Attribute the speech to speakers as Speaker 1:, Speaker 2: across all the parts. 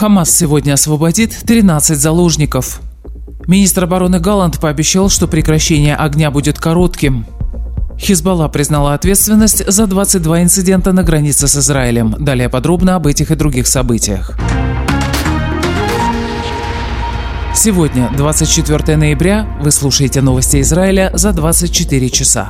Speaker 1: Хамас сегодня освободит 13 заложников. Министр обороны Галланд пообещал, что прекращение огня будет коротким. Хизбалла признала ответственность за 22 инцидента на границе с Израилем. Далее подробно об этих и других событиях. Сегодня, 24 ноября, вы слушаете новости Израиля за 24 часа.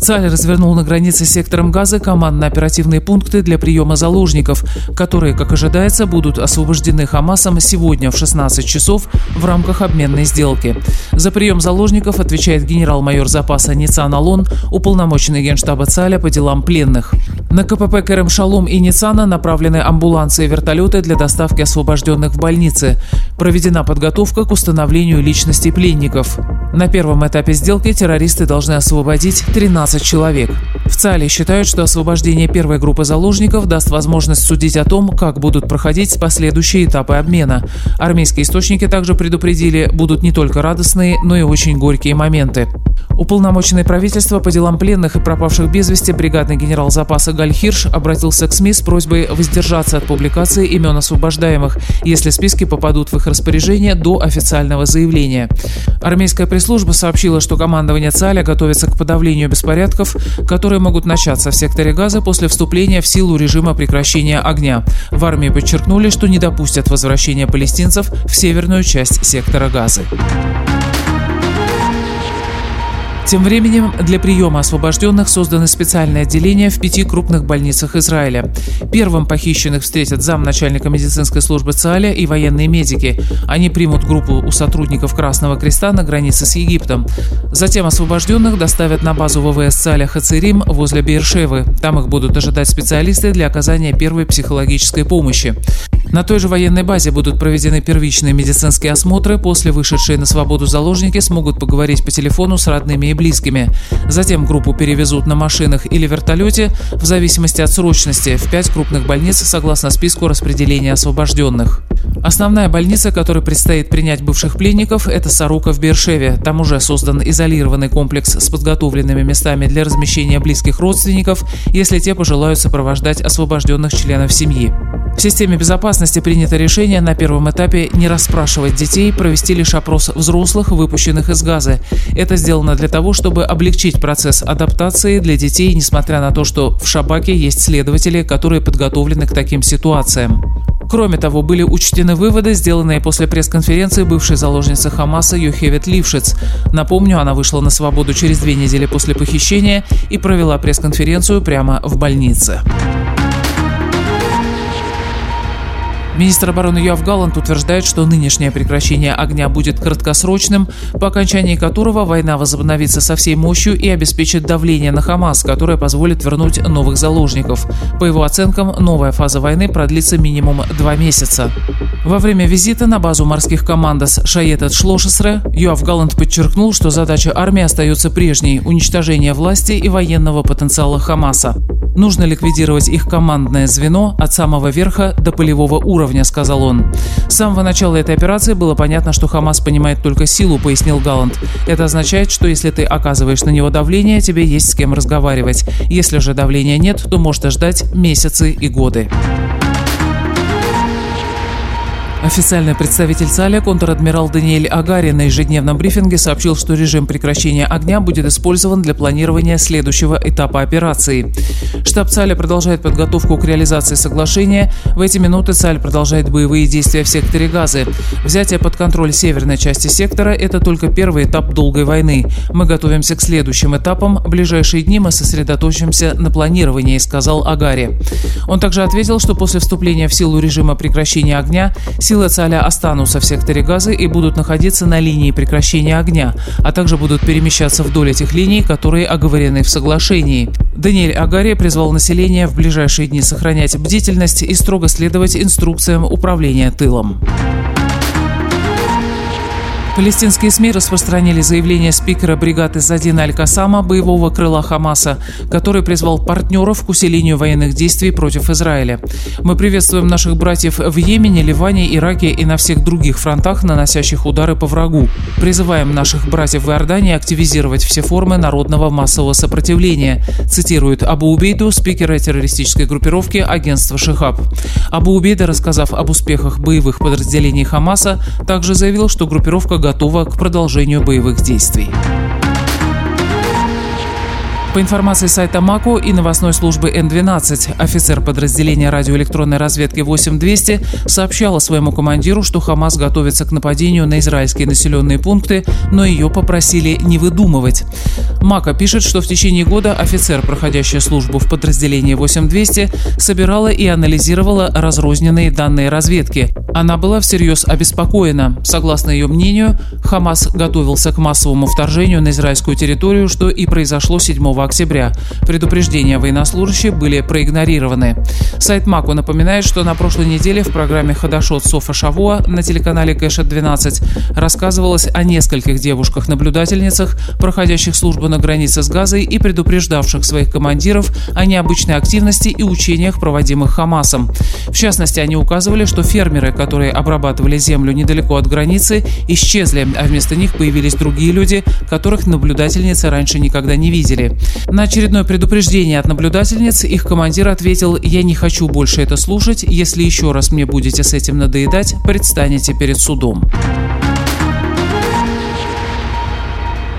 Speaker 1: Цаль развернул на границе сектором Газа командно-оперативные пункты для приема заложников, которые, как ожидается, будут освобождены Хамасом сегодня в 16 часов в рамках обменной сделки. За прием заложников отвечает генерал-майор запаса Ницан Алон, уполномоченный генштаба ЦАЛЯ по делам пленных. На КПП Керем Шалом и Ницана направлены амбулансы и вертолеты для доставки освобожденных в больницы. Проведена подготовка к установлению личности пленников. На первом этапе сделки террористы должны освободить 13 человек. В ЦАЛе считают, что освобождение первой группы заложников даст возможность судить о том, как будут проходить последующие этапы обмена. Армейские источники также предупредили, будут не только радостные, но и очень горькие моменты. Уполномоченный правительства по делам пленных и пропавших без вести бригадный генерал запаса Галь Хирш обратился к СМИ с просьбой воздержаться от публикации имен освобождаемых, если списки попадут в их распоряжение до официального заявления. Армейская пресс-служба сообщила, что командование ЦАЛЯ готовится к подавлению беспорядков, которые могут начаться в секторе Газа после вступления в силу режима прекращения огня. В армии подчеркнули, что не допустят возвращения палестинцев в северную часть сектора Газы. Тем временем для приема освобожденных созданы специальные отделения в пяти крупных больницах Израиля. Первым похищенных встретят замначальника медицинской службы ЦАЛЯ и военные медики. Они примут группу у сотрудников Красного Креста на границе с Египтом. Затем освобожденных доставят на базу ВВС ЦАЛЯ Хацерим возле Бершевы. Там их будут ожидать специалисты для оказания первой психологической помощи. На той же военной базе будут проведены первичные медицинские осмотры. После вышедшие на свободу заложники смогут поговорить по телефону с родными и близкими. Затем группу перевезут на машинах или вертолете в зависимости от срочности в пять крупных больниц согласно списку распределения освобожденных. Основная больница, которой предстоит принять бывших пленников, это Сарука в Бершеве. Там уже создан изолированный комплекс с подготовленными местами для размещения близких родственников, если те пожелают сопровождать освобожденных членов семьи. В системе безопасности принято решение на первом этапе не расспрашивать детей, провести лишь опрос взрослых, выпущенных из газа. Это сделано для того, чтобы облегчить процесс адаптации для детей, несмотря на то, что в Шабаке есть следователи, которые подготовлены к таким ситуациям. Кроме того, были учтены выводы, сделанные после пресс-конференции бывшей заложницы Хамаса Йохевит Лившиц. Напомню, она вышла на свободу через две недели после похищения и провела пресс-конференцию прямо в больнице. Министр обороны Юав Галланд утверждает, что нынешнее прекращение огня будет краткосрочным, по окончании которого война возобновится со всей мощью и обеспечит давление на Хамас, которое позволит вернуть новых заложников. По его оценкам, новая фаза войны продлится минимум два месяца. Во время визита на базу морских командос Шаетет Шлошесре Юав Галланд подчеркнул, что задача армии остается прежней – уничтожение власти и военного потенциала Хамаса. Нужно ликвидировать их командное звено от самого верха до полевого уровня, сказал он. С самого начала этой операции было понятно, что Хамас понимает только силу, пояснил Галланд. Это означает, что если ты оказываешь на него давление, тебе есть с кем разговаривать. Если же давления нет, то можно ждать месяцы и годы. Официальный представитель ЦАЛЯ, контр-адмирал Даниэль Агари на ежедневном брифинге сообщил, что режим прекращения огня будет использован для планирования следующего этапа операции. Штаб ЦАЛЯ продолжает подготовку к реализации соглашения. В эти минуты ЦАЛь продолжает боевые действия в секторе Газы. Взятие под контроль северной части сектора – это только первый этап долгой войны. Мы готовимся к следующим этапам. В ближайшие дни мы сосредоточимся на планировании, сказал Агари. Он также ответил, что после вступления в силу режима прекращения огня Силы Цаля останутся в секторе Газы и будут находиться на линии прекращения огня, а также будут перемещаться вдоль этих линий, которые оговорены в соглашении. Даниэль Агари призвал население в ближайшие дни сохранять бдительность и строго следовать инструкциям управления тылом. Палестинские СМИ распространили заявление спикера бригады Задина Аль-Касама, боевого крыла Хамаса, который призвал партнеров к усилению военных действий против Израиля. Мы приветствуем наших братьев в Йемене, Ливане, Ираке и на всех других фронтах, наносящих удары по врагу. Призываем наших братьев в Иордании активизировать все формы народного массового сопротивления, цитирует Абу Убейду, спикера террористической группировки агентства Шихаб. Абу Убейда, рассказав об успехах боевых подразделений Хамаса, также заявил, что группировка готова к продолжению боевых действий. По информации сайта МАКО и новостной службы Н-12, офицер подразделения радиоэлектронной разведки 8200 сообщала своему командиру, что Хамас готовится к нападению на израильские населенные пункты, но ее попросили не выдумывать. МАКО пишет, что в течение года офицер, проходящий службу в подразделении 8200, собирала и анализировала разрозненные данные разведки. Она была всерьез обеспокоена. Согласно ее мнению, Хамас готовился к массовому вторжению на израильскую территорию, что и произошло 7 октября. Предупреждения военнослужащих были проигнорированы. Сайт МАКу напоминает, что на прошлой неделе в программе «Хадашот Софа Шавуа» на телеканале Кэша-12 рассказывалось о нескольких девушках-наблюдательницах, проходящих службу на границе с Газой и предупреждавших своих командиров о необычной активности и учениях, проводимых Хамасом. В частности, они указывали, что фермеры, которые обрабатывали землю недалеко от границы, исчезли, а вместо них появились другие люди, которых наблюдательницы раньше никогда не видели. На очередное предупреждение от наблюдательниц их командир ответил «Я не хочу больше это слушать. Если еще раз мне будете с этим надоедать, предстанете перед судом».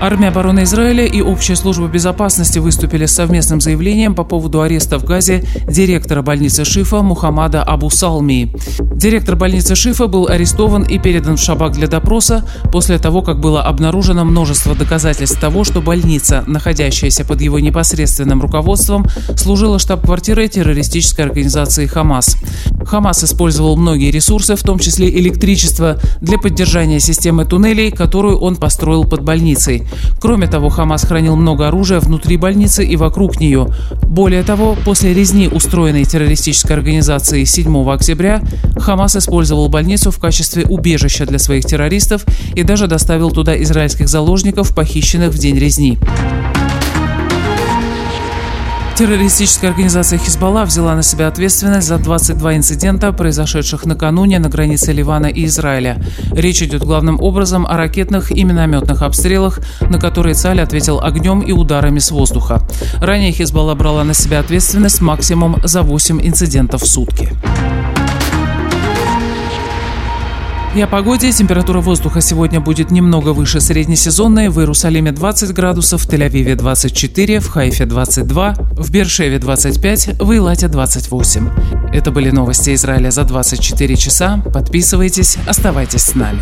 Speaker 1: Армия обороны Израиля и Общая служба безопасности выступили с совместным заявлением по поводу ареста в Газе директора больницы Шифа Мухаммада Абу Салми. Директор больницы Шифа был арестован и передан в Шабак для допроса после того, как было обнаружено множество доказательств того, что больница, находящаяся под его непосредственным руководством, служила штаб-квартирой террористической организации «Хамас». Хамас использовал многие ресурсы, в том числе электричество, для поддержания системы туннелей, которую он построил под больницей. Кроме того, Хамас хранил много оружия внутри больницы и вокруг нее. Более того, после резни, устроенной террористической организацией 7 октября, Хамас использовал больницу в качестве убежища для своих террористов и даже доставил туда израильских заложников, похищенных в день резни. Террористическая организация «Хизбалла» взяла на себя ответственность за 22 инцидента, произошедших накануне на границе Ливана и Израиля. Речь идет главным образом о ракетных и минометных обстрелах, на которые Цаль ответил огнем и ударами с воздуха. Ранее «Хизбалла» брала на себя ответственность максимум за 8 инцидентов в сутки. И о погоде. Температура воздуха сегодня будет немного выше среднесезонной. В Иерусалиме 20 градусов, в Тель-Авиве 24, в Хайфе 22, в Бершеве 25, в Илате 28. Это были новости Израиля за 24 часа. Подписывайтесь, оставайтесь с нами.